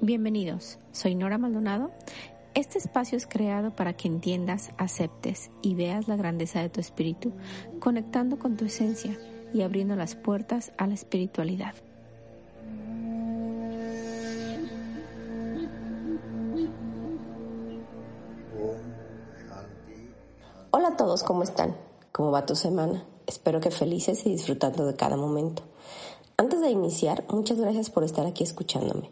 Bienvenidos, soy Nora Maldonado. Este espacio es creado para que entiendas, aceptes y veas la grandeza de tu espíritu, conectando con tu esencia y abriendo las puertas a la espiritualidad. Hola a todos, ¿cómo están? ¿Cómo va tu semana? Espero que felices y disfrutando de cada momento. Antes de iniciar, muchas gracias por estar aquí escuchándome.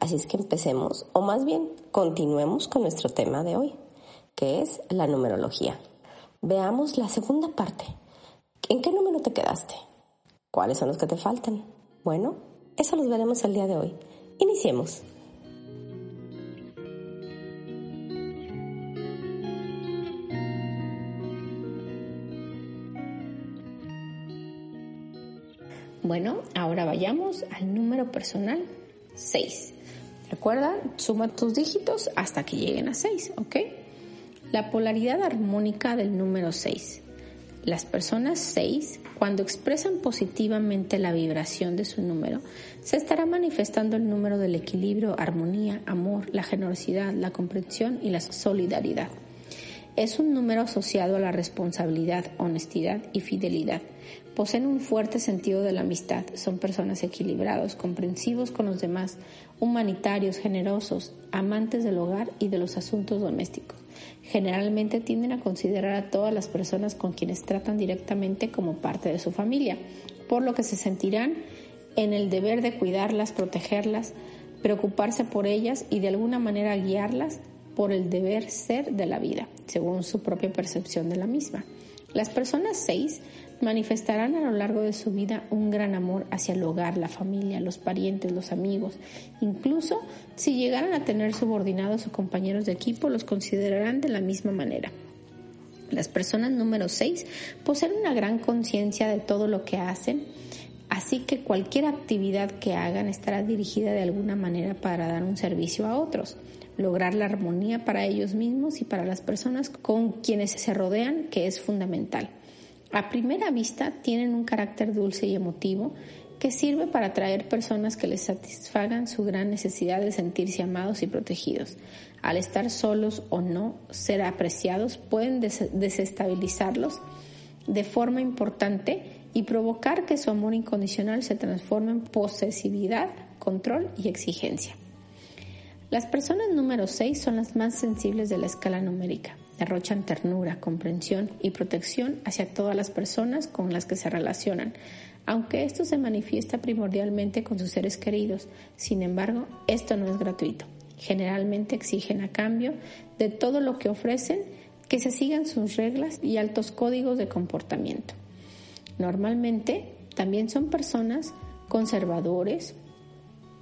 Así es que empecemos, o más bien continuemos con nuestro tema de hoy, que es la numerología. Veamos la segunda parte. ¿En qué número te quedaste? ¿Cuáles son los que te faltan? Bueno, eso los veremos el día de hoy. Iniciemos. Bueno, ahora vayamos al número personal 6. Recuerda, suma tus dígitos hasta que lleguen a 6, ¿ok? La polaridad armónica del número 6. Las personas 6, cuando expresan positivamente la vibración de su número, se estará manifestando el número del equilibrio, armonía, amor, la generosidad, la comprensión y la solidaridad. Es un número asociado a la responsabilidad, honestidad y fidelidad. Poseen un fuerte sentido de la amistad, son personas equilibrados, comprensivos con los demás, humanitarios, generosos, amantes del hogar y de los asuntos domésticos. Generalmente tienden a considerar a todas las personas con quienes tratan directamente como parte de su familia, por lo que se sentirán en el deber de cuidarlas, protegerlas, preocuparse por ellas y de alguna manera guiarlas por el deber ser de la vida, según su propia percepción de la misma. Las personas 6 manifestarán a lo largo de su vida un gran amor hacia el hogar, la familia, los parientes, los amigos. Incluso si llegaran a tener subordinados o compañeros de equipo, los considerarán de la misma manera. Las personas número 6 poseen una gran conciencia de todo lo que hacen, así que cualquier actividad que hagan estará dirigida de alguna manera para dar un servicio a otros lograr la armonía para ellos mismos y para las personas con quienes se rodean, que es fundamental. A primera vista tienen un carácter dulce y emotivo que sirve para atraer personas que les satisfagan su gran necesidad de sentirse amados y protegidos. Al estar solos o no ser apreciados pueden desestabilizarlos de forma importante y provocar que su amor incondicional se transforme en posesividad, control y exigencia. Las personas número 6 son las más sensibles de la escala numérica. Derrochan ternura, comprensión y protección hacia todas las personas con las que se relacionan, aunque esto se manifiesta primordialmente con sus seres queridos. Sin embargo, esto no es gratuito. Generalmente exigen a cambio de todo lo que ofrecen que se sigan sus reglas y altos códigos de comportamiento. Normalmente también son personas conservadores,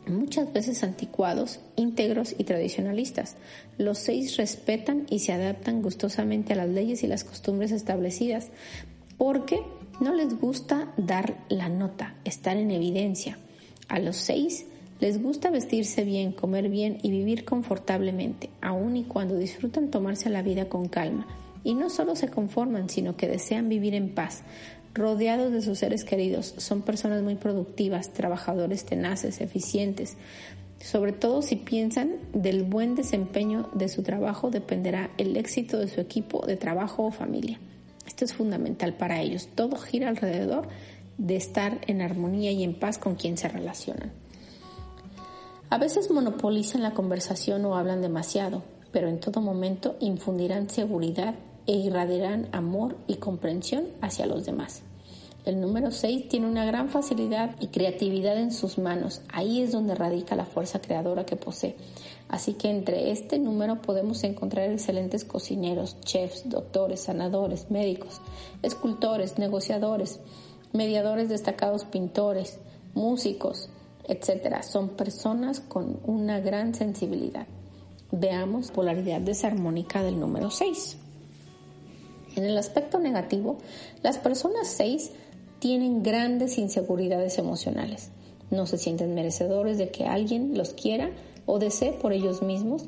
muchas veces anticuados, íntegros y tradicionalistas. Los seis respetan y se adaptan gustosamente a las leyes y las costumbres establecidas porque no les gusta dar la nota, estar en evidencia. A los seis les gusta vestirse bien, comer bien y vivir confortablemente, aun y cuando disfrutan tomarse la vida con calma. Y no solo se conforman, sino que desean vivir en paz, rodeados de sus seres queridos. Son personas muy productivas, trabajadores tenaces, eficientes. Sobre todo si piensan del buen desempeño de su trabajo dependerá el éxito de su equipo de trabajo o familia. Esto es fundamental para ellos. Todo gira alrededor de estar en armonía y en paz con quien se relacionan. A veces monopolizan la conversación o hablan demasiado, pero en todo momento infundirán seguridad e irradiarán amor y comprensión hacia los demás. El número 6 tiene una gran facilidad y creatividad en sus manos. Ahí es donde radica la fuerza creadora que posee. Así que entre este número podemos encontrar excelentes cocineros, chefs, doctores, sanadores, médicos, escultores, negociadores, mediadores destacados, pintores, músicos, etc. Son personas con una gran sensibilidad. Veamos polaridad desarmónica del número 6. En el aspecto negativo, las personas 6 tienen grandes inseguridades emocionales. No se sienten merecedores de que alguien los quiera o desee por ellos mismos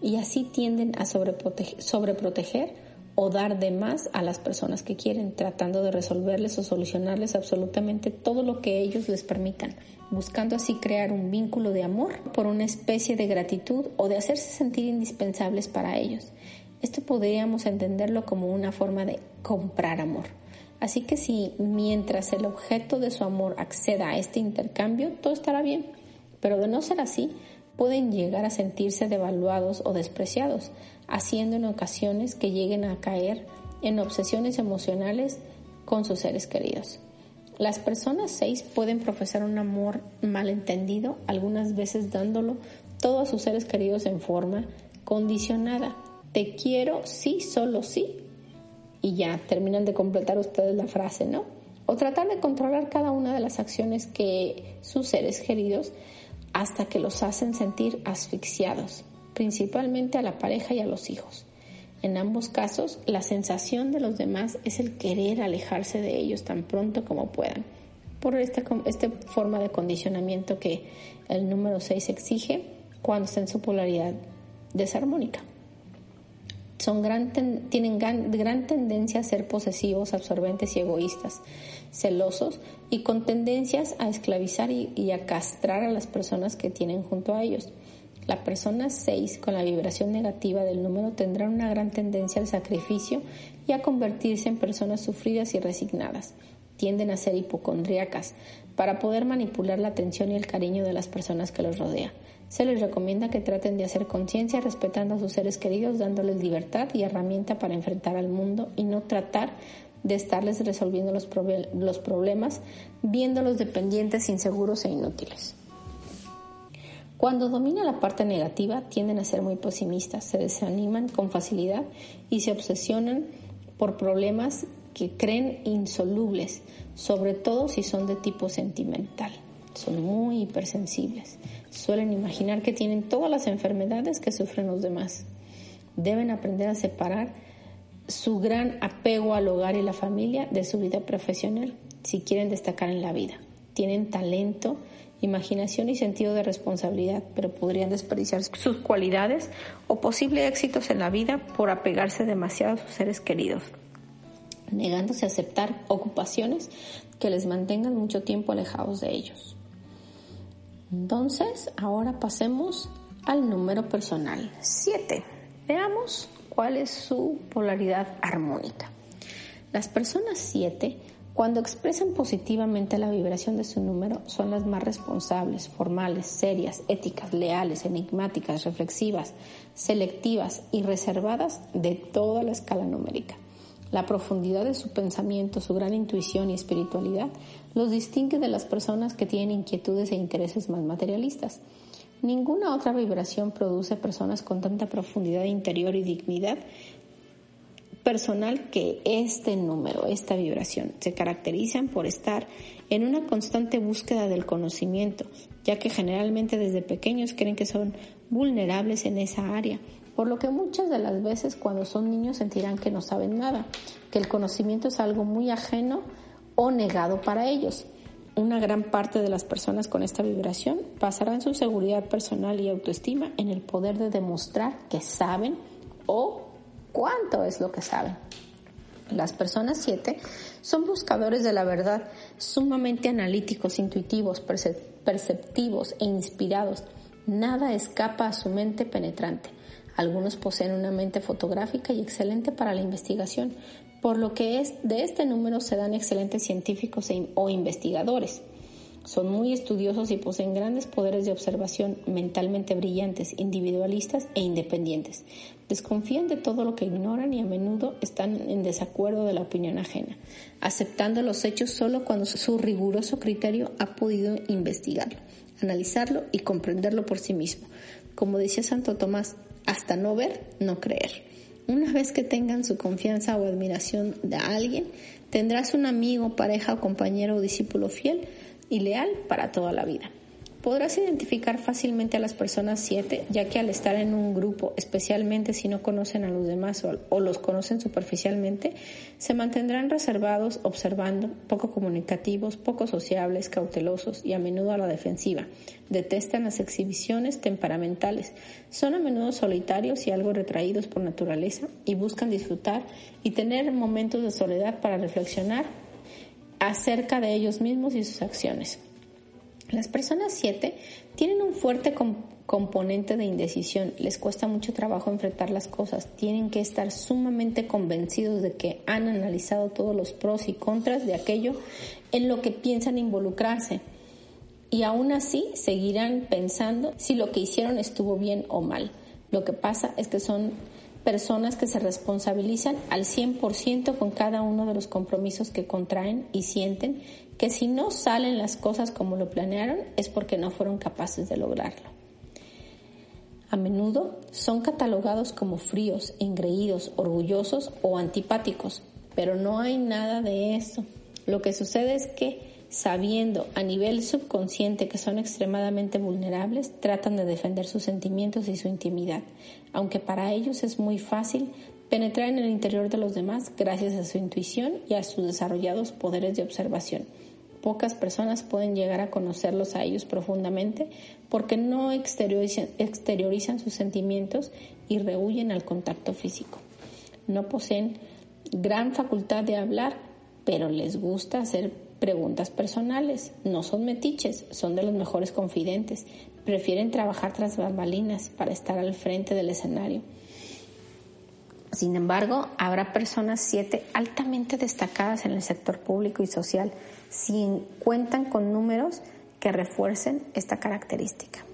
y así tienden a sobreproteger, o dar de más a las personas que quieren, tratando de resolverles o solucionarles absolutamente todo lo que ellos les permitan, buscando así crear un vínculo de amor por una especie de gratitud o de hacerse sentir indispensables para ellos. Esto podríamos entenderlo como una forma de comprar amor. Así que si mientras el objeto de su amor acceda a este intercambio, todo estará bien. Pero de no ser así, pueden llegar a sentirse devaluados o despreciados, haciendo en ocasiones que lleguen a caer en obsesiones emocionales con sus seres queridos. Las personas 6 pueden profesar un amor malentendido, algunas veces dándolo todo a sus seres queridos en forma condicionada. Te quiero sí, solo sí, y ya terminan de completar ustedes la frase, ¿no? O tratar de controlar cada una de las acciones que sus seres queridos hasta que los hacen sentir asfixiados, principalmente a la pareja y a los hijos. En ambos casos, la sensación de los demás es el querer alejarse de ellos tan pronto como puedan, por esta, esta forma de condicionamiento que el número 6 exige cuando está en su polaridad desarmónica son gran tienen gran, tendencia a ser posesivos, absorbentes y egoístas, celosos y con tendencias a esclavizar y, a castrar a las personas que tienen junto a ellos. La persona 6 con la vibración negativa del número tendrá una gran tendencia al sacrificio y a convertirse en personas sufridas y resignadas. Tienden a ser hipocondríacas para poder manipular la atención y el cariño de las personas que los rodean. Se les recomienda que traten de hacer conciencia respetando a sus seres queridos, dándoles libertad y herramienta para enfrentar al mundo y no tratar de estarles resolviendo los, los problemas, viéndolos dependientes, inseguros e inútiles. Cuando domina la parte negativa, tienden a ser muy pesimistas, se desaniman con facilidad y se obsesionan por problemas que creen insolubles, sobre todo si son de tipo sentimental. Son muy hipersensibles suelen imaginar que tienen todas las enfermedades que sufren los demás. Deben aprender a separar su gran apego al hogar y la familia de su vida profesional si quieren destacar en la vida. Tienen talento, imaginación y sentido de responsabilidad, pero podrían desperdiciar sus cualidades o posibles éxitos en la vida por apegarse demasiado a sus seres queridos, negándose a aceptar ocupaciones que les mantengan mucho tiempo alejados de ellos. Entonces, ahora pasemos al número personal 7. Veamos cuál es su polaridad armónica. Las personas 7, cuando expresan positivamente la vibración de su número, son las más responsables, formales, serias, éticas, leales, enigmáticas, reflexivas, selectivas y reservadas de toda la escala numérica. La profundidad de su pensamiento, su gran intuición y espiritualidad los distingue de las personas que tienen inquietudes e intereses más materialistas. Ninguna otra vibración produce personas con tanta profundidad interior y dignidad personal que este número, esta vibración. Se caracterizan por estar en una constante búsqueda del conocimiento, ya que generalmente desde pequeños creen que son vulnerables en esa área por lo que muchas de las veces cuando son niños sentirán que no saben nada, que el conocimiento es algo muy ajeno o negado para ellos. Una gran parte de las personas con esta vibración pasarán su seguridad personal y autoestima en el poder de demostrar que saben o cuánto es lo que saben. Las personas 7 son buscadores de la verdad, sumamente analíticos, intuitivos, perceptivos e inspirados. Nada escapa a su mente penetrante. Algunos poseen una mente fotográfica y excelente para la investigación, por lo que es, de este número se dan excelentes científicos e o investigadores. Son muy estudiosos y poseen grandes poderes de observación, mentalmente brillantes, individualistas e independientes. Desconfían de todo lo que ignoran y a menudo están en desacuerdo de la opinión ajena, aceptando los hechos solo cuando su riguroso criterio ha podido investigarlo, analizarlo y comprenderlo por sí mismo. Como decía Santo Tomás, hasta no ver, no creer. Una vez que tengan su confianza o admiración de alguien, tendrás un amigo, pareja compañero o discípulo fiel y leal para toda la vida. Podrás identificar fácilmente a las personas siete, ya que al estar en un grupo, especialmente si no conocen a los demás o, los conocen superficialmente, se mantendrán reservados, observando, poco comunicativos, poco sociables, cautelosos y a menudo a la defensiva. Detestan las exhibiciones temperamentales, son a menudo solitarios y algo retraídos por naturaleza y buscan disfrutar y tener momentos de soledad para reflexionar acerca de ellos mismos y sus acciones. Las personas 7 tienen un fuerte componente de indecisión, les cuesta mucho trabajo enfrentar las cosas, tienen que estar sumamente convencidos de que han analizado todos los pros y contras de aquello en lo que piensan involucrarse. Y aún así seguirán pensando si lo que hicieron estuvo bien o mal. Lo que pasa es que son personas que se responsabilizan al 100% con cada uno de los compromisos que contraen y sienten que si no salen las cosas como lo planearon es porque no fueron capaces de lograrlo. A menudo son catalogados como fríos, engreídos, orgullosos o antipáticos, pero no hay nada de eso. Lo que sucede es que sabiendo a nivel subconsciente que son extremadamente vulnerables, tratan de defender sus sentimientos y su intimidad, aunque para ellos es muy fácil penetrar en el interior de los demás gracias a su intuición y a sus desarrollados poderes de observación. Pocas personas pueden llegar a conocerlos a ellos profundamente porque no exteriorizan, sus sentimientos y rehuyen al contacto físico. No poseen gran facultad de hablar, pero les gusta hacer preguntas personales. No son metiches, son de los mejores confidentes. Prefieren trabajar tras bambalinas para estar al frente del escenario. Sin embargo, habrá personas siete altamente destacadas en el sector público y social si cuentan con números que refuercen esta característica.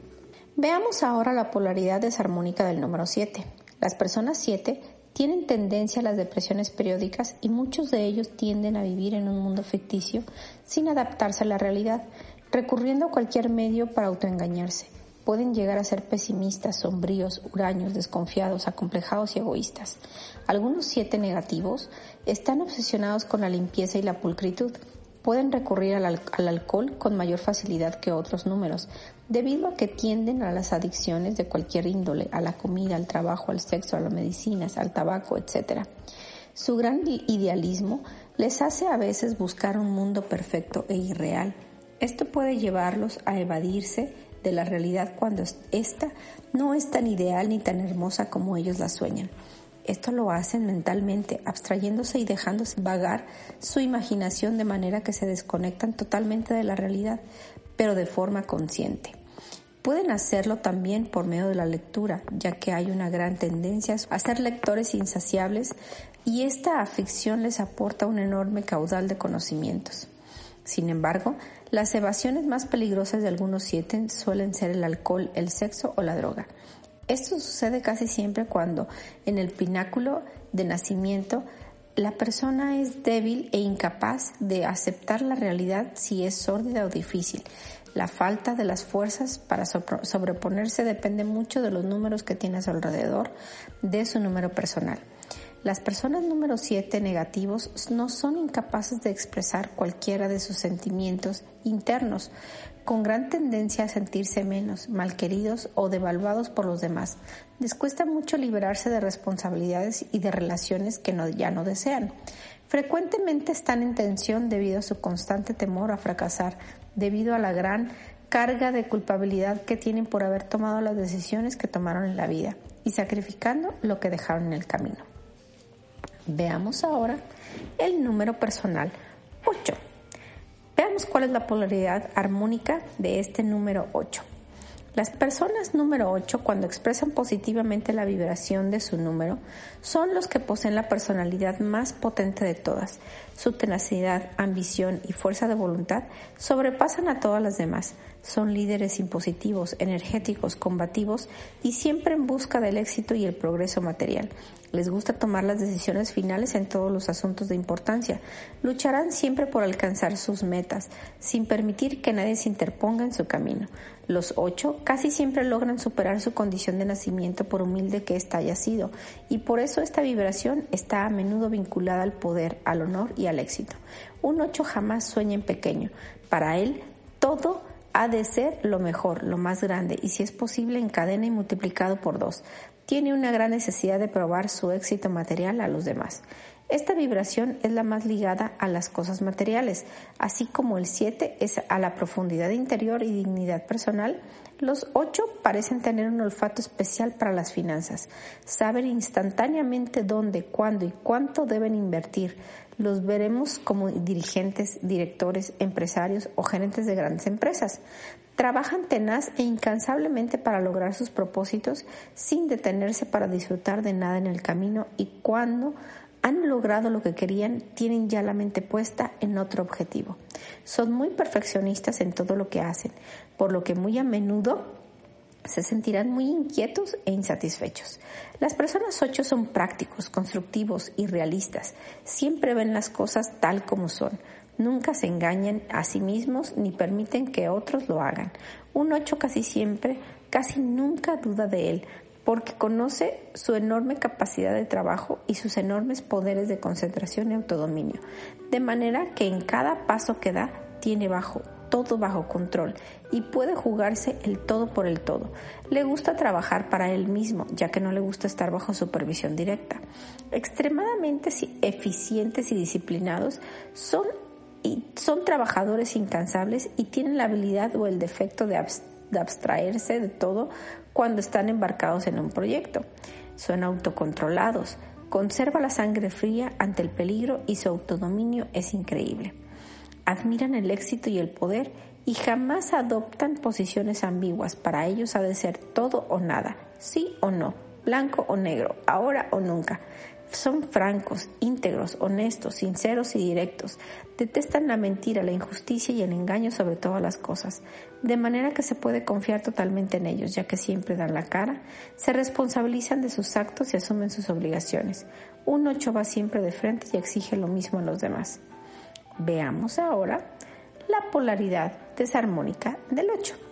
Veamos ahora la polaridad desarmónica del número 7. Las personas 7 tienen tendencia a las depresiones periódicas y muchos de ellos tienden a vivir en un mundo ficticio sin adaptarse a la realidad, recurriendo a cualquier medio para autoengañarse. Pueden llegar a ser pesimistas, sombríos, huraños, desconfiados, acomplejados y egoístas. Algunos siete negativos están obsesionados con la limpieza y la pulcritud, pueden recurrir al, alcohol con mayor facilidad que otros números, debido a que tienden a las adicciones de cualquier índole, a la comida, al trabajo, al sexo, a las medicinas, al tabaco, etc. Su gran idealismo les hace a veces buscar un mundo perfecto e irreal. Esto puede llevarlos a evadirse de la realidad cuando ésta no es tan ideal ni tan hermosa como ellos la sueñan. Esto lo hacen mentalmente, abstrayéndose y dejándose vagar su imaginación de manera que se desconectan totalmente de la realidad, pero de forma consciente. Pueden hacerlo también por medio de la lectura, ya que hay una gran tendencia a ser lectores insaciables y esta afición les aporta un enorme caudal de conocimientos. Sin embargo, las evasiones más peligrosas de algunos siete suelen ser el alcohol, el sexo o la droga. Esto sucede casi siempre cuando en el pináculo de nacimiento la persona es débil e incapaz de aceptar la realidad si es sórdida o difícil. La falta de las fuerzas para sobreponerse depende mucho de los números que tiene a su alrededor, de su número personal. Las personas número 7 negativos no son incapaces de expresar cualquiera de sus sentimientos internos, con gran tendencia a sentirse menos, malqueridos o devaluados por los demás. Les cuesta mucho liberarse de responsabilidades y de relaciones que ya no desean. Frecuentemente están en tensión debido a su constante temor a fracasar, debido a la gran carga de culpabilidad que tienen por haber tomado las decisiones que tomaron en la vida y sacrificando lo que dejaron en el camino. Veamos ahora el número personal 8. Veamos cuál es la polaridad armónica de este número 8. Las personas número 8, cuando expresan positivamente la vibración de su número, son los que poseen la personalidad más potente de todas. Su tenacidad, ambición y fuerza de voluntad sobrepasan a todas las demás. Son líderes impositivos, energéticos, combativos y siempre en busca del éxito y el progreso material. Les gusta tomar las decisiones finales en todos los asuntos de importancia. Lucharán siempre por alcanzar sus metas, sin permitir que nadie se interponga en su camino. Los ocho casi siempre logran superar su condición de nacimiento por humilde que ésta haya sido, y por eso esta vibración está a menudo vinculada al poder, al honor y al éxito. Un ocho jamás sueña en pequeño. Para él, todo ha de ser lo mejor, lo más grande, y si es posible, en cadena y multiplicado por dos tiene una gran necesidad de probar su éxito material a los demás. Esta vibración es la más ligada a las cosas materiales, así como el 7 es a la profundidad interior y dignidad personal. Los 8 parecen tener un olfato especial para las finanzas. Saben instantáneamente dónde, cuándo y cuánto deben invertir. Los veremos como dirigentes, directores, empresarios o gerentes de grandes empresas. Trabajan tenaz e incansablemente para lograr sus propósitos sin detenerse para disfrutar de nada en el camino y cuando han logrado lo que querían, tienen ya la mente puesta en otro objetivo. Son muy perfeccionistas en todo lo que hacen, por lo que muy a menudo se sentirán muy inquietos e insatisfechos. Las personas ocho son prácticos, constructivos y realistas. Siempre ven las cosas tal como son Nunca se engañan a sí mismos ni permiten que otros lo hagan. Un ocho casi siempre, casi nunca duda de él, porque conoce su enorme capacidad de trabajo y sus enormes poderes de concentración y autodominio, de manera que en cada paso que da tiene bajo todo bajo control y puede jugarse el todo por el todo. Le gusta trabajar para él mismo, ya que no le gusta estar bajo supervisión directa. Extremadamente eficientes y disciplinados, son son trabajadores incansables y tienen la habilidad o el defecto de, abstraerse de todo cuando están embarcados en un proyecto. Son autocontrolados, conserva la sangre fría ante el peligro y su autodominio es increíble. Admiran el éxito y el poder y jamás adoptan posiciones ambiguas. Para ellos ha de ser todo o nada, sí o no, blanco o negro, ahora o nunca. Son francos, íntegros, honestos, sinceros y directos. Detestan la mentira, la injusticia y el engaño sobre todas las cosas, de manera que se puede confiar totalmente en ellos, ya que siempre dan la cara, se responsabilizan de sus actos y asumen sus obligaciones. Un ocho va siempre de frente y exige lo mismo a los demás. Veamos ahora la polaridad desarmónica del ocho.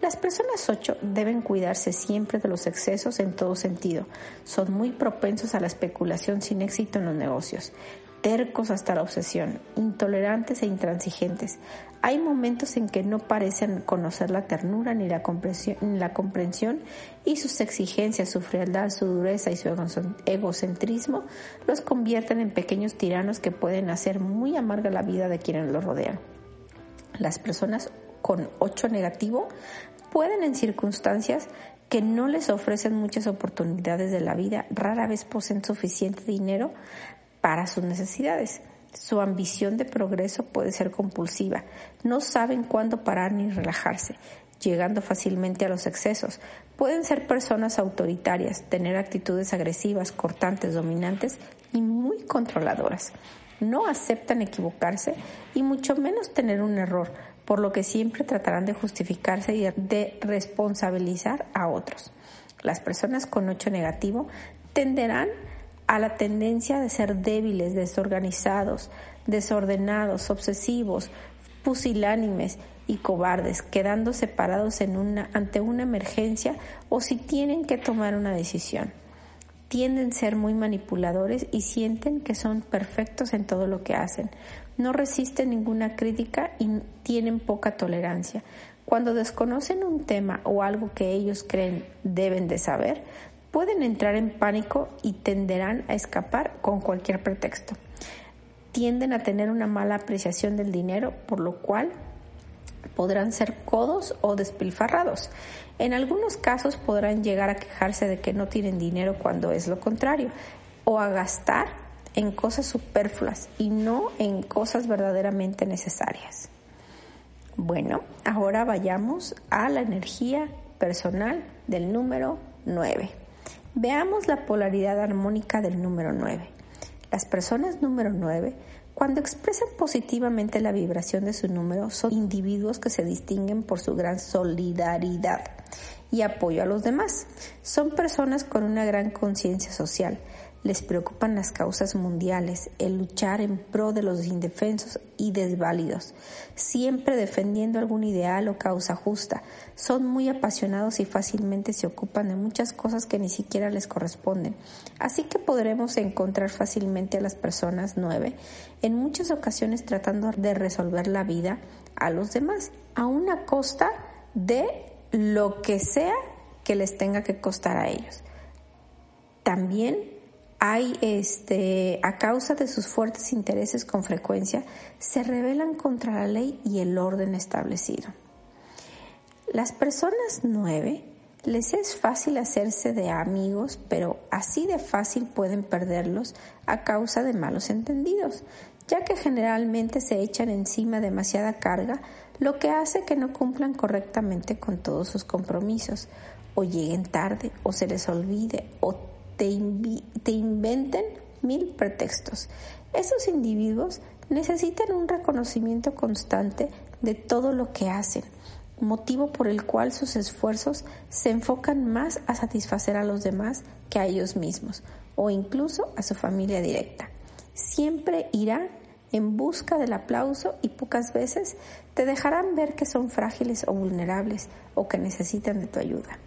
Las personas 8 deben cuidarse siempre de los excesos en todo sentido. Son muy propensos a la especulación sin éxito en los negocios, tercos hasta la obsesión, intolerantes e intransigentes. Hay momentos en que no parecen conocer la ternura ni la comprensión, ni la comprensión y sus exigencias, su frialdad, su dureza y su egocentrismo los convierten en pequeños tiranos que pueden hacer muy amarga la vida de quienes los rodean. Las personas con 8 negativo pueden en circunstancias que no les ofrecen muchas oportunidades de la vida, rara vez poseen suficiente dinero para sus necesidades. Su ambición de progreso puede ser compulsiva. No saben cuándo parar ni relajarse, llegando fácilmente a los excesos. Pueden ser personas autoritarias, tener actitudes agresivas, cortantes, dominantes y muy controladoras. No aceptan equivocarse y mucho menos tener un error, por lo que siempre tratarán de justificarse y de responsabilizar a otros. Las personas con ocho negativo tenderán a la tendencia de ser débiles, desorganizados, desordenados, obsesivos, pusilánimes y cobardes, quedando separados en una, ante una emergencia o si tienen que tomar una decisión. Tienden a ser muy manipuladores y sienten que son perfectos en todo lo que hacen no resisten ninguna crítica y tienen poca tolerancia. Cuando desconocen un tema o algo que ellos creen deben de saber, pueden entrar en pánico y tenderán a escapar con cualquier pretexto. Tienden a tener una mala apreciación del dinero, por lo cual podrán ser codos o despilfarrados. En algunos casos podrán llegar a quejarse de que no tienen dinero cuando es lo contrario, o a gastar en cosas superfluas y no en cosas verdaderamente necesarias. Bueno, ahora vayamos a la energía personal del número 9. Veamos la polaridad armónica del número 9. Las personas número 9, cuando expresan positivamente la vibración de su número, son individuos que se distinguen por su gran solidaridad y apoyo a los demás. Son personas con una gran conciencia social, les preocupan las causas mundiales, el luchar en pro de los indefensos y desválidos, siempre defendiendo algún ideal o causa justa. Son muy apasionados y fácilmente se ocupan de muchas cosas que ni siquiera les corresponden. Así que podremos encontrar fácilmente a las personas nueve, en muchas ocasiones tratando de resolver la vida a los demás, a una costa de lo que sea que les tenga que costar a ellos. También hay, este, a causa de sus fuertes intereses con frecuencia, se rebelan contra la ley y el orden establecido. Las personas nueve les es fácil hacerse de amigos, pero así de fácil pueden perderlos a causa de malos entendidos, ya que generalmente se echan encima demasiada carga, lo que hace que no cumplan correctamente con todos sus compromisos, o lleguen tarde, o se les olvide, o te, inventen mil pretextos. Esos individuos necesitan un reconocimiento constante de todo lo que hacen, motivo por el cual sus esfuerzos se enfocan más a satisfacer a los demás que a ellos mismos o incluso a su familia directa. Siempre irán en busca del aplauso y pocas veces te dejarán ver que son frágiles o vulnerables o que necesitan de tu ayuda.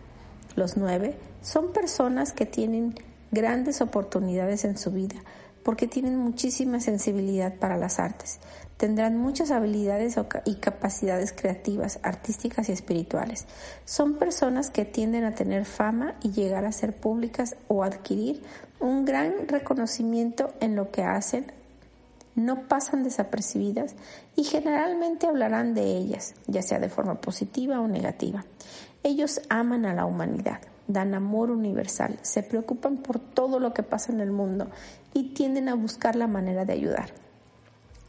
Los nueve son personas que tienen grandes oportunidades en su vida porque tienen muchísima sensibilidad para las artes. Tendrán muchas habilidades y capacidades creativas, artísticas y espirituales. Son personas que tienden a tener fama y llegar a ser públicas o adquirir un gran reconocimiento en lo que hacen. No pasan desapercibidas y generalmente hablarán de ellas, ya sea de forma positiva o negativa. Ellos aman a la humanidad, dan amor universal, se preocupan por todo lo que pasa en el mundo y tienden a buscar la manera de ayudar.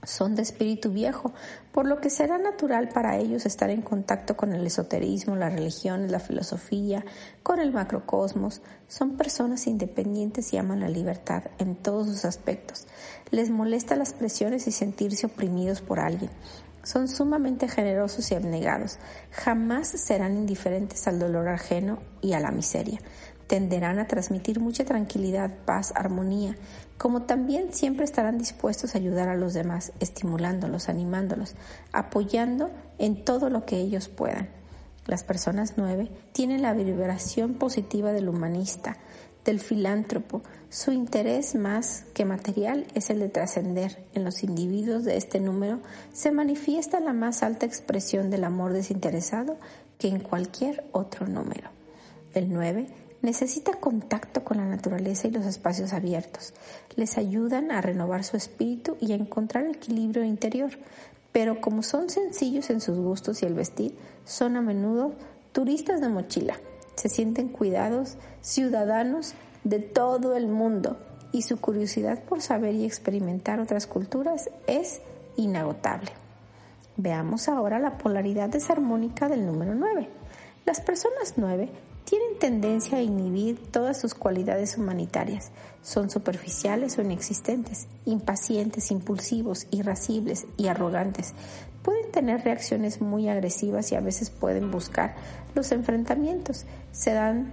Son de espíritu viejo, por lo que será natural para ellos estar en contacto con el esoterismo, las religiones, la filosofía, con el macrocosmos. Son personas independientes y aman la libertad en todos sus aspectos. Les molesta las presiones y sentirse oprimidos por alguien. Son sumamente generosos y abnegados. Jamás serán indiferentes al dolor ajeno y a la miseria. Tenderán a transmitir mucha tranquilidad, paz, armonía, como también siempre estarán dispuestos a ayudar a los demás, estimulándolos, animándolos, apoyando en todo lo que ellos puedan. Las personas nueve tienen la vibración positiva del humanista, del filántropo. Su interés más que material es el de trascender. En los individuos de este número se manifiesta la más alta expresión del amor desinteresado que en cualquier otro número. El 9 necesita contacto con la naturaleza y los espacios abiertos. Les ayudan a renovar su espíritu y a encontrar equilibrio interior. Pero como son sencillos en sus gustos y el vestir, son a menudo turistas de mochila se sienten cuidados, ciudadanos de todo el mundo y su curiosidad por saber y experimentar otras culturas es inagotable. Veamos ahora la polaridad desarmónica del número 9. Las personas 9 tienen tendencia a inhibir todas sus cualidades humanitarias. Son superficiales o inexistentes, impacientes, impulsivos, irascibles y arrogantes pueden tener reacciones muy agresivas y a veces pueden buscar los enfrentamientos. Se dan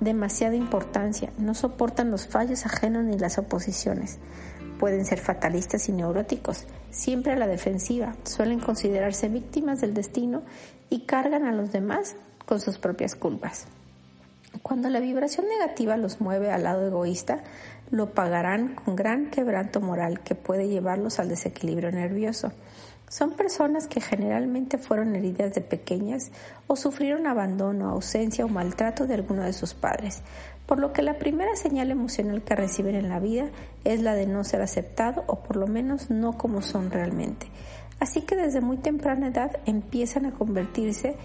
demasiada importancia, no soportan los fallos ajenos ni las oposiciones. Pueden ser fatalistas y neuróticos, siempre a la defensiva, suelen considerarse víctimas del destino y cargan a los demás con sus propias culpas. Cuando la vibración negativa los mueve al lado egoísta, lo pagarán con gran quebranto moral que puede llevarlos al desequilibrio nervioso. Son personas que generalmente fueron heridas de pequeñas o sufrieron abandono, ausencia o maltrato de alguno de sus padres, por lo que la primera señal emocional que reciben en la vida es la de no ser aceptado o por lo menos no como son realmente. Así que desde muy temprana edad empiezan a convertirse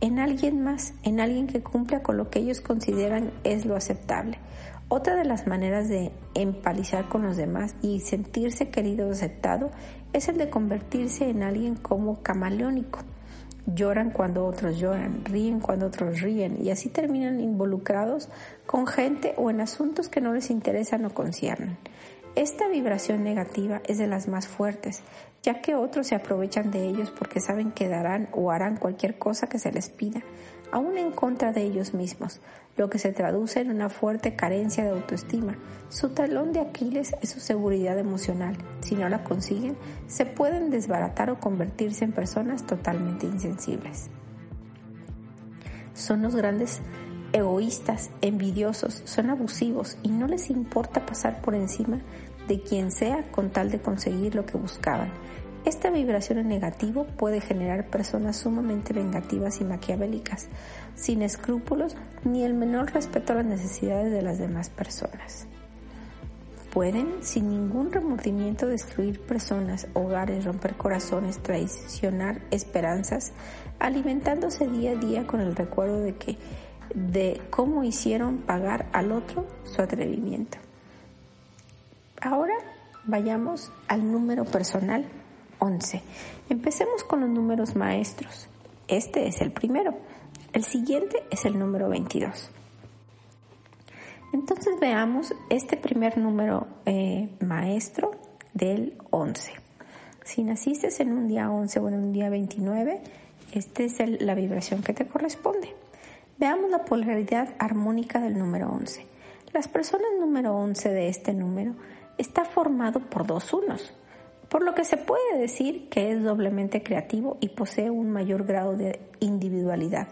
en alguien más, en alguien que cumpla con lo que ellos consideran es lo aceptable. Otra de las maneras de empalizar con los demás y sentirse querido o aceptado es el de convertirse en alguien como camaleónico. lloran cuando otros lloran, ríen cuando otros ríen y así terminan involucrados con gente o en asuntos que no les interesan o conciernen. Esta vibración negativa es de las más fuertes, ya que otros se aprovechan de ellos porque saben que darán o harán cualquier cosa que se les pida, aún en contra de ellos mismos, lo que se traduce en una fuerte carencia de autoestima. Su talón de Aquiles es su seguridad emocional. Si no la consiguen, se pueden desbaratar o convertirse en personas totalmente insensibles. Son los grandes egoístas, envidiosos, son abusivos y no les importa pasar por encima de quien sea con tal de conseguir lo que buscaban. Esta vibración en negativo puede generar personas sumamente vengativas y maquiavélicas, sin escrúpulos ni el menor respeto a las necesidades de las demás personas. Pueden, sin ningún remordimiento, destruir personas, hogares, romper corazones, traicionar esperanzas, alimentándose día a día con el recuerdo de que de cómo hicieron pagar al otro su atrevimiento. Ahora vayamos al número personal 11. Empecemos con los números maestros. Este es el primero. El siguiente es el número 22. Entonces veamos este primer número eh, maestro del 11. Si naciste en un día 11 o en un día 29, esta es la vibración que te corresponde. Veamos la polaridad armónica del número 11. Las personas número 11 de este número está formado por dos unos, por lo que se puede decir que es doblemente creativo y posee un mayor grado de individualidad.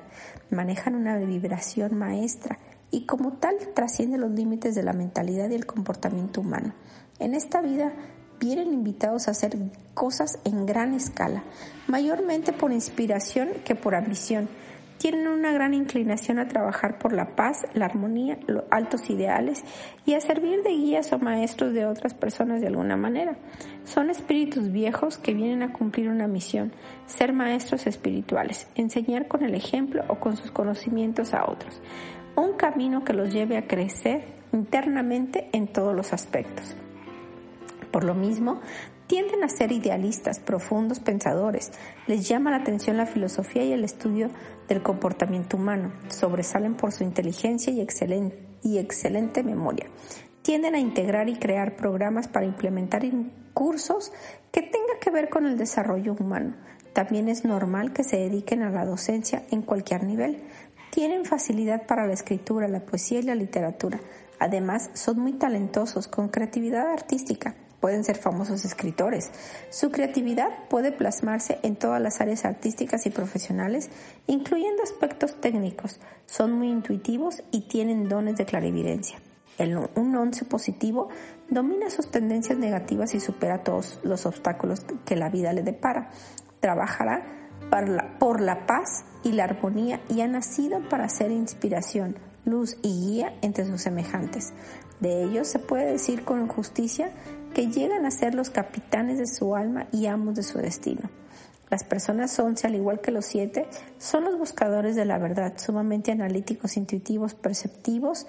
Manejan una vibración maestra y como tal trasciende los límites de la mentalidad y el comportamiento humano. En esta vida vienen invitados a hacer cosas en gran escala, mayormente por inspiración que por ambición tienen una gran inclinación a trabajar por la paz, la armonía, los altos ideales y a servir de guías o maestros de otras personas de alguna manera. Son espíritus viejos que vienen a cumplir una misión, ser maestros espirituales, enseñar con el ejemplo o con sus conocimientos a otros. Un camino que los lleve a crecer internamente en todos los aspectos. Por lo mismo, tienden a ser idealistas, profundos pensadores. Les llama la atención la filosofía y el estudio del comportamiento humano. Sobresalen por su inteligencia y excelente, y excelente memoria. Tienden a integrar y crear programas para implementar cursos que tengan que ver con el desarrollo humano. También es normal que se dediquen a la docencia en cualquier nivel. Tienen facilidad para la escritura, la poesía y la literatura. Además, son muy talentosos, con creatividad artística pueden ser famosos escritores. Su creatividad puede plasmarse en todas las áreas artísticas y profesionales, incluyendo aspectos técnicos. Son muy intuitivos y tienen dones de clarividencia. El, un once positivo domina sus tendencias negativas y supera todos los obstáculos que la vida le depara. Trabajará por la paz y la armonía y ha nacido para ser inspiración, luz y guía entre sus semejantes. De ellos se puede decir con justicia que llegan a ser los capitanes de su alma y amos de su destino. Las personas once, al igual que los siete, son los buscadores de la verdad, sumamente analíticos, intuitivos, perceptivos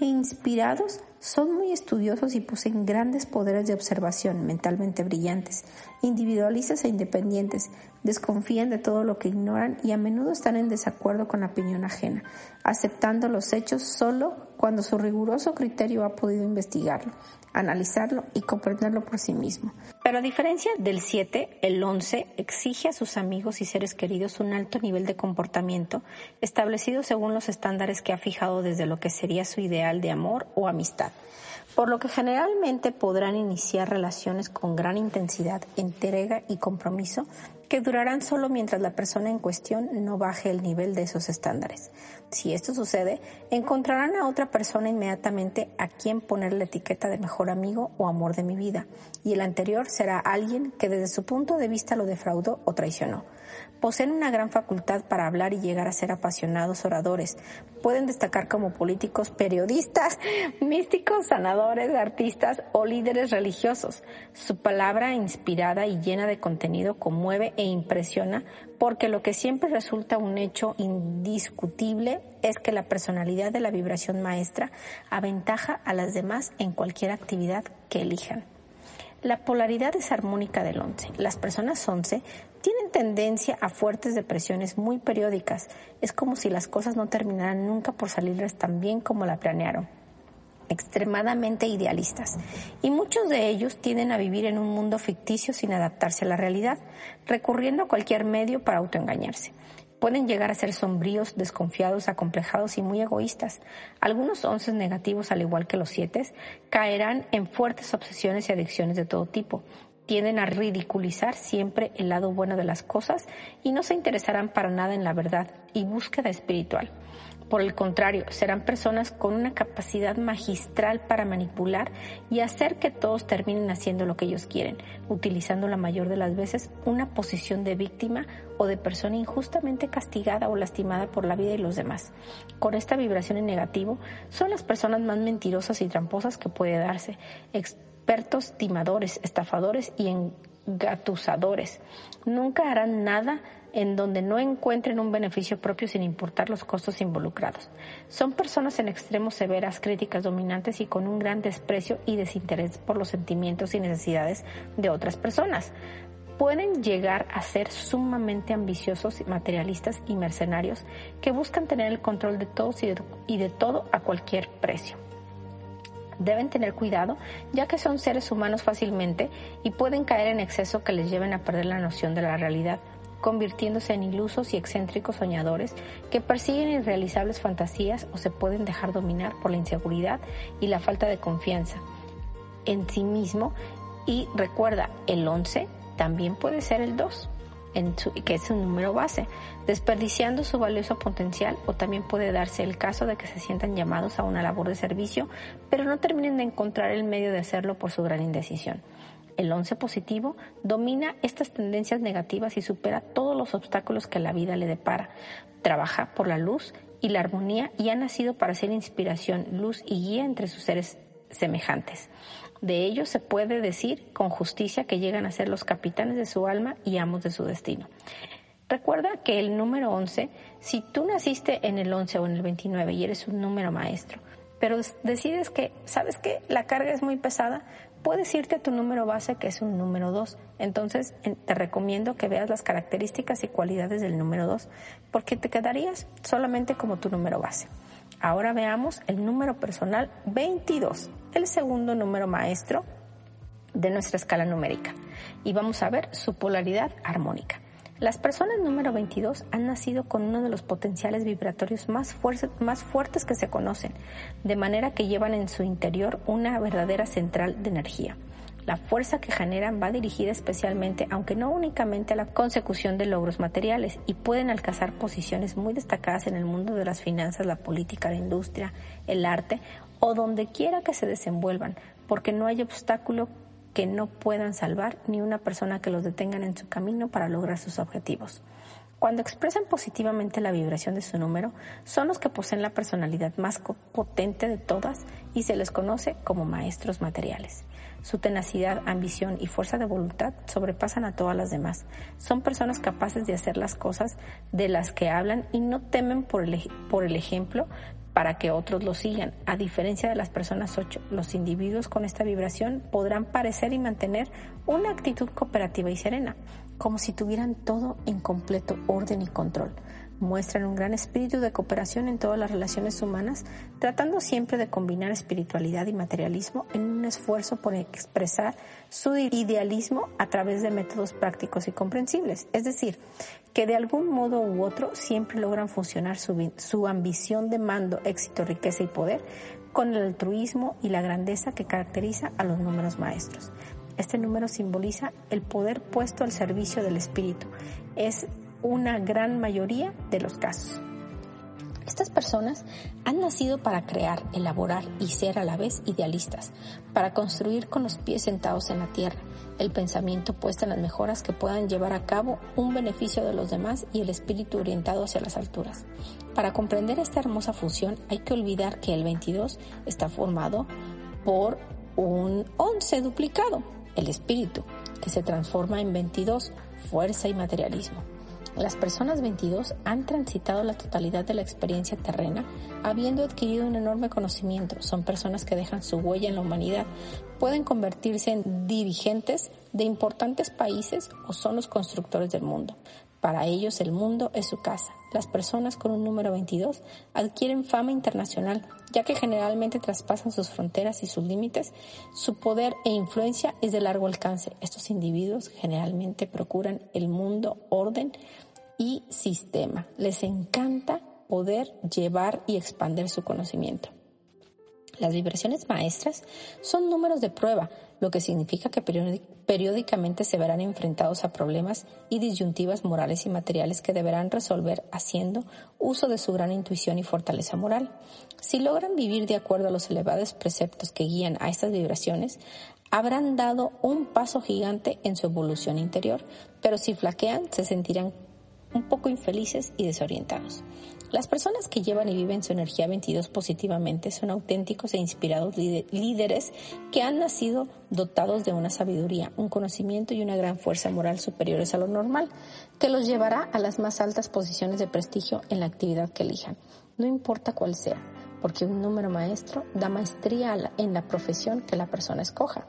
e inspirados, son muy estudiosos y poseen grandes poderes de observación, mentalmente brillantes, individualistas e independientes, desconfían de todo lo que ignoran y a menudo están en desacuerdo con la opinión ajena, aceptando los hechos solo cuando su riguroso criterio ha podido investigarlo analizarlo y comprenderlo por sí mismo. Pero a diferencia del 7, el 11 exige a sus amigos y seres queridos un alto nivel de comportamiento establecido según los estándares que ha fijado desde lo que sería su ideal de amor o amistad por lo que generalmente podrán iniciar relaciones con gran intensidad, entrega y compromiso que durarán solo mientras la persona en cuestión no baje el nivel de esos estándares. Si esto sucede, encontrarán a otra persona inmediatamente a quien poner la etiqueta de mejor amigo o amor de mi vida, y el anterior será alguien que desde su punto de vista lo defraudó o traicionó. Poseen una gran facultad para hablar y llegar a ser apasionados oradores. Pueden destacar como políticos, periodistas, místicos, sanadores, artistas o líderes religiosos. Su palabra inspirada y llena de contenido conmueve e impresiona porque lo que siempre resulta un hecho indiscutible es que la personalidad de la vibración maestra aventaja a las demás en cualquier actividad que elijan. La polaridad es armónica del 11. Las personas 11 tienen tendencia a fuertes depresiones muy periódicas. Es como si las cosas no terminaran nunca por salirles tan bien como la planearon extremadamente idealistas, y muchos de ellos tienden a vivir en un mundo ficticio sin adaptarse a la realidad, recurriendo a cualquier medio para autoengañarse. Pueden llegar a ser sombríos, desconfiados, acomplejados y muy egoístas. Algunos once negativos, al igual que los siete, caerán en fuertes obsesiones y adicciones de todo tipo. Tienden a ridiculizar siempre el lado bueno de las cosas y no se interesarán para nada en la verdad y búsqueda espiritual. Por el contrario, serán personas con una capacidad magistral para manipular y hacer que todos terminen haciendo lo que ellos quieren, utilizando la mayor de las veces una posición de víctima o de persona injustamente castigada o lastimada por la vida y los demás. Con esta vibración en negativo, son las personas más mentirosas y tramposas que puede darse, expertos timadores, estafadores y engatusadores. Nunca harán nada en donde no encuentren un beneficio propio sin importar los costos involucrados. Son personas en extremo severas, críticas, dominantes y con un gran desprecio y desinterés por los sentimientos y necesidades de otras personas. Pueden llegar a ser sumamente ambiciosos, materialistas y mercenarios que buscan tener el control de todos y de, y de todo a cualquier precio deben tener cuidado ya que son seres humanos fácilmente y pueden caer en exceso que les lleven a perder la noción de la realidad convirtiéndose en ilusos y excéntricos soñadores que persiguen irrealizables fantasías o se pueden dejar dominar por la inseguridad y la falta de confianza en sí mismo. Y recuerda, el 11 también puede ser el 2, que es un número base, desperdiciando su valioso potencial o también puede darse el caso de que se sientan llamados a una labor de servicio, pero no terminen de encontrar el medio de hacerlo por su gran indecisión. El 11 positivo domina estas tendencias negativas y supera todos los obstáculos que la vida le depara. Trabaja por la luz y la armonía y ha nacido para ser inspiración, luz y guía entre sus seres semejantes. De ellos se puede decir con justicia que llegan a ser los capitanes de su alma y amos de su destino. Recuerda que el número 11, si tú naciste en el 11 o en el 29 y eres un número maestro, pero decides que, ¿sabes que La carga es muy pesada, puedes irte a tu número base que es un número 2. Entonces te recomiendo que veas las características y cualidades del número 2 porque te quedarías solamente como tu número base. Ahora veamos el número personal 22, el segundo número maestro de nuestra escala numérica y vamos a ver su polaridad armónica. Las personas número 22 han nacido con uno de los potenciales vibratorios más, más fuertes que se conocen, de manera que llevan en su interior una verdadera central de energía. La fuerza que generan va dirigida especialmente, aunque no únicamente a la consecución de logros materiales, y pueden alcanzar posiciones muy destacadas en el mundo de las finanzas, la política, la industria, el arte o donde quiera que se desenvuelvan, porque no hay obstáculo que no puedan salvar ni una persona que los detengan en su camino para lograr sus objetivos. Cuando expresan positivamente la vibración de su número, son los que poseen la personalidad más potente de todas y se les conoce como maestros materiales. Su tenacidad, ambición y fuerza de voluntad sobrepasan a todas las demás. Son personas capaces de hacer las cosas de las que hablan y no temen por el, ejemplo para que otros lo sigan. A diferencia de las personas 8, los individuos con esta vibración podrán parecer y mantener una actitud cooperativa y serena, como si tuvieran todo en completo orden y control muestran un gran espíritu de cooperación en todas las relaciones humanas, tratando siempre de combinar espiritualidad y materialismo en un esfuerzo por expresar su idealismo a través de métodos prácticos y comprensibles. Es decir, que de algún modo u otro siempre logran funcionar su, su ambición de mando, éxito, riqueza y poder con el altruismo y la grandeza que caracteriza a los números maestros. Este número simboliza el poder puesto al servicio del espíritu. Es una gran mayoría de los casos. Estas personas han nacido para crear, elaborar y ser a la vez idealistas, para construir con los pies sentados en la tierra, el pensamiento puesto en las mejoras que puedan llevar a cabo un beneficio de los demás y el espíritu orientado hacia las alturas. Para comprender esta hermosa función hay que olvidar que el 22 está formado por un 11 duplicado, el espíritu, que se transforma en 22, fuerza y materialismo. Las personas 22 han transitado la totalidad de la experiencia terrena, habiendo adquirido un enorme conocimiento. Son personas que dejan su huella en la humanidad, pueden convertirse en dirigentes de importantes países o son los constructores del mundo. Para ellos el mundo es su casa. Las personas con un número 22 adquieren fama internacional, ya que generalmente traspasan sus fronteras y sus límites. Su poder e influencia es de largo alcance. Estos individuos generalmente procuran el mundo, orden y sistema. Les encanta poder llevar y expandir su conocimiento. Las vibraciones maestras son números de prueba, lo que significa que periódicamente se verán enfrentados a problemas y disyuntivas morales y materiales que deberán resolver haciendo uso de su gran intuición y fortaleza moral. Si logran vivir de acuerdo a los elevados preceptos que guían a estas vibraciones, habrán dado un paso gigante en su evolución interior, pero si flaquean se sentirán un poco infelices y desorientados. Las personas que llevan y viven su energía 22 positivamente son auténticos e inspirados líderes que han nacido dotados de una sabiduría, un conocimiento y una gran fuerza moral superiores a lo normal, que los llevará a las más altas posiciones de prestigio en la actividad que elijan, no importa cuál sea porque un número maestro da maestría en la profesión que la persona escoja.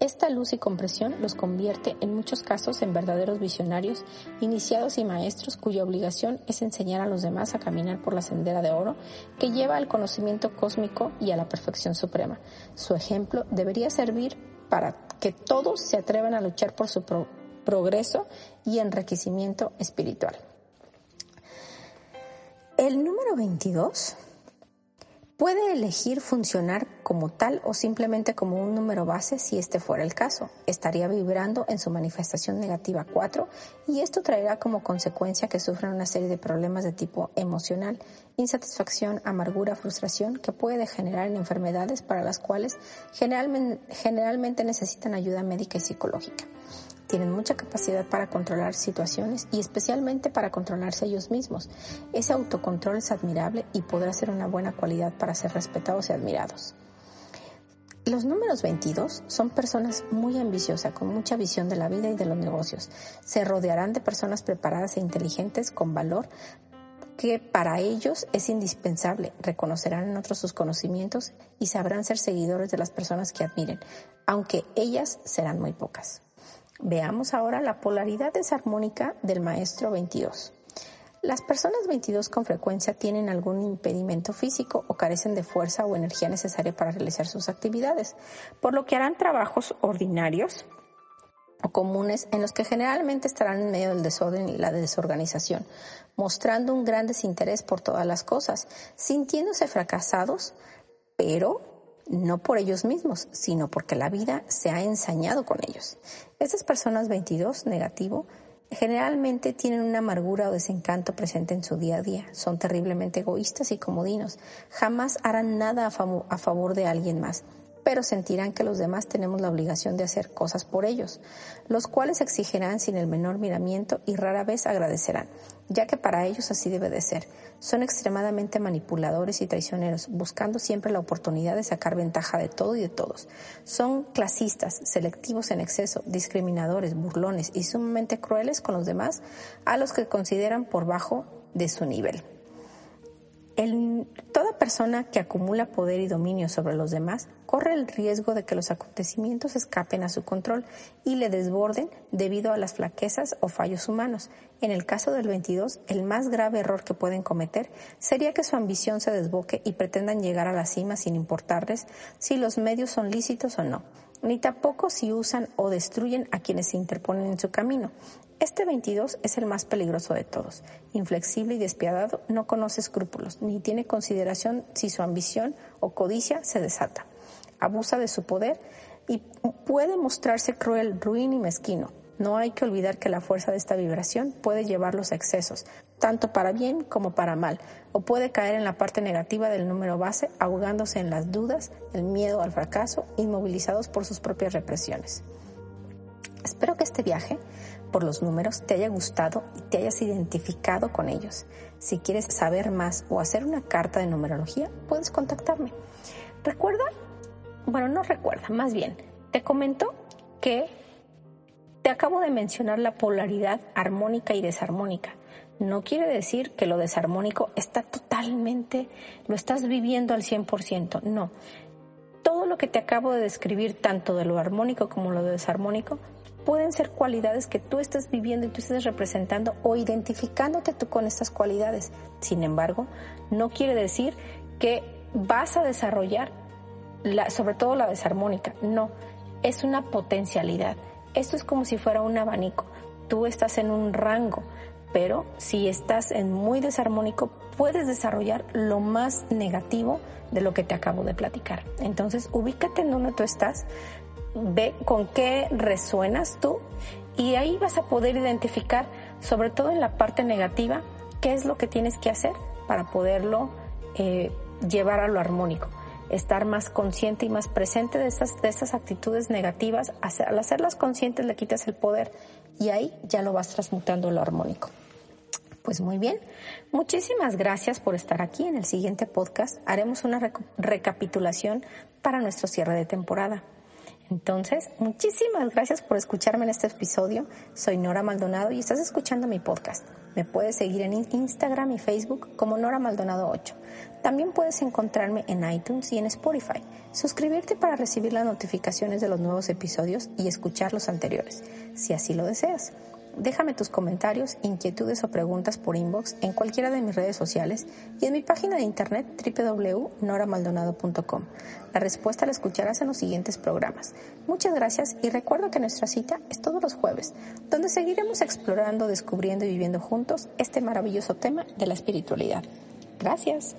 Esta luz y compresión los convierte en muchos casos en verdaderos visionarios, iniciados y maestros cuya obligación es enseñar a los demás a caminar por la sendera de oro que lleva al conocimiento cósmico y a la perfección suprema. Su ejemplo debería servir para que todos se atrevan a luchar por su progreso y enriquecimiento espiritual. El número 22 Puede elegir funcionar como tal o simplemente como un número base si este fuera el caso. Estaría vibrando en su manifestación negativa 4 y esto traerá como consecuencia que sufran una serie de problemas de tipo emocional, insatisfacción, amargura, frustración que puede degenerar en enfermedades para las cuales generalmente necesitan ayuda médica y psicológica tienen mucha capacidad para controlar situaciones y especialmente para controlarse ellos mismos. Ese autocontrol es admirable y podrá ser una buena cualidad para ser respetados y admirados. Los números 22 son personas muy ambiciosas, con mucha visión de la vida y de los negocios. Se rodearán de personas preparadas e inteligentes con valor que para ellos es indispensable. Reconocerán en otros sus conocimientos y sabrán ser seguidores de las personas que admiren, aunque ellas serán muy pocas. Veamos ahora la polaridad desarmónica del maestro 22. Las personas 22 con frecuencia tienen algún impedimento físico o carecen de fuerza o energía necesaria para realizar sus actividades, por lo que harán trabajos ordinarios o comunes en los que generalmente estarán en medio del desorden y la desorganización, mostrando un gran desinterés por todas las cosas, sintiéndose fracasados, pero no por ellos mismos, sino porque la vida se ha ensañado con ellos. Estas personas 22, negativo, generalmente tienen una amargura o desencanto presente en su día a día. Son terriblemente egoístas y comodinos. Jamás harán nada a, favor de alguien más pero sentirán que los demás tenemos la obligación de hacer cosas por ellos, los cuales exigirán sin el menor miramiento y rara vez agradecerán, ya que para ellos así debe de ser. Son extremadamente manipuladores y traicioneros, buscando siempre la oportunidad de sacar ventaja de todo y de todos. Son clasistas, selectivos en exceso, discriminadores, burlones y sumamente crueles con los demás, a los que consideran por bajo de su nivel toda persona que acumula poder y dominio sobre los demás corre el riesgo de que los acontecimientos escapen a su control y le desborden debido a las flaquezas o fallos humanos. En el caso del 22, el más grave error que pueden cometer sería que su ambición se desboque y pretendan llegar a la cima sin importarles si los medios son lícitos o no, ni tampoco si usan o destruyen a quienes se interponen en su camino. Este 22 es el más peligroso de todos. Inflexible y despiadado, no conoce escrúpulos, ni tiene consideración si su ambición o codicia se desata. Abusa de su poder y puede mostrarse cruel, ruin y mezquino. No hay que olvidar que la fuerza de esta vibración puede llevarlos a excesos, tanto para bien como para mal, o puede caer en la parte negativa del número base, ahogándose en las dudas, el miedo al fracaso, inmovilizados por sus propias represiones. Espero que este viaje por los números te haya gustado y te hayas identificado con ellos. Si quieres saber más o hacer una carta de numerología, puedes contactarme. Recuerda, bueno, no recuerda, más bien, te comento que te acabo de mencionar la polaridad armónica y desarmónica. no quiere decir que lo desarmónico está totalmente, lo estás viviendo al 100%. No. Todo lo que te acabo de describir, tanto de lo armónico como lo desarmónico, pueden ser cualidades que tú estás viviendo y tú estás representando o identificándote tú con estas cualidades. Sin embargo, no quiere decir que vas a desarrollar, la, sobre todo la desarmónica. No, es una potencialidad. Esto es como si fuera un abanico. Tú estás en un rango, pero si estás en muy desarmónico, puedes desarrollar lo más negativo de lo que te acabo de platicar. Entonces, ubícate en donde tú estás, ve con qué resuenas tú y ahí vas a poder identificar, sobre todo en la parte negativa, qué es lo que tienes que hacer para poderlo eh, llevar a lo armónico. Estar más consciente y más presente de estas, de estas actitudes negativas. Al hacerlas conscientes le quitas el poder y ahí ya lo vas transmutando a lo armónico. Pues muy bien, muchísimas gracias por estar aquí. En el siguiente podcast haremos una recapitulación para nuestro cierre de temporada. Entonces, muchísimas gracias por escucharme en este episodio. Soy Nora Maldonado y estás escuchando mi podcast. Me puedes seguir en Instagram y Facebook como Nora Maldonado 8. También puedes encontrarme en iTunes y en Spotify. Suscribirte para recibir las notificaciones de los nuevos episodios y escuchar los anteriores, si así lo deseas. Déjame tus comentarios, inquietudes o preguntas por inbox en cualquiera de mis redes sociales y en mi página de internet www.noramaldonado.com. La respuesta la escucharás en los siguientes programas. Muchas gracias y recuerda que nuestra cita es todos los jueves, donde seguiremos explorando, descubriendo y viviendo juntos este maravilloso tema de la espiritualidad. Gracias.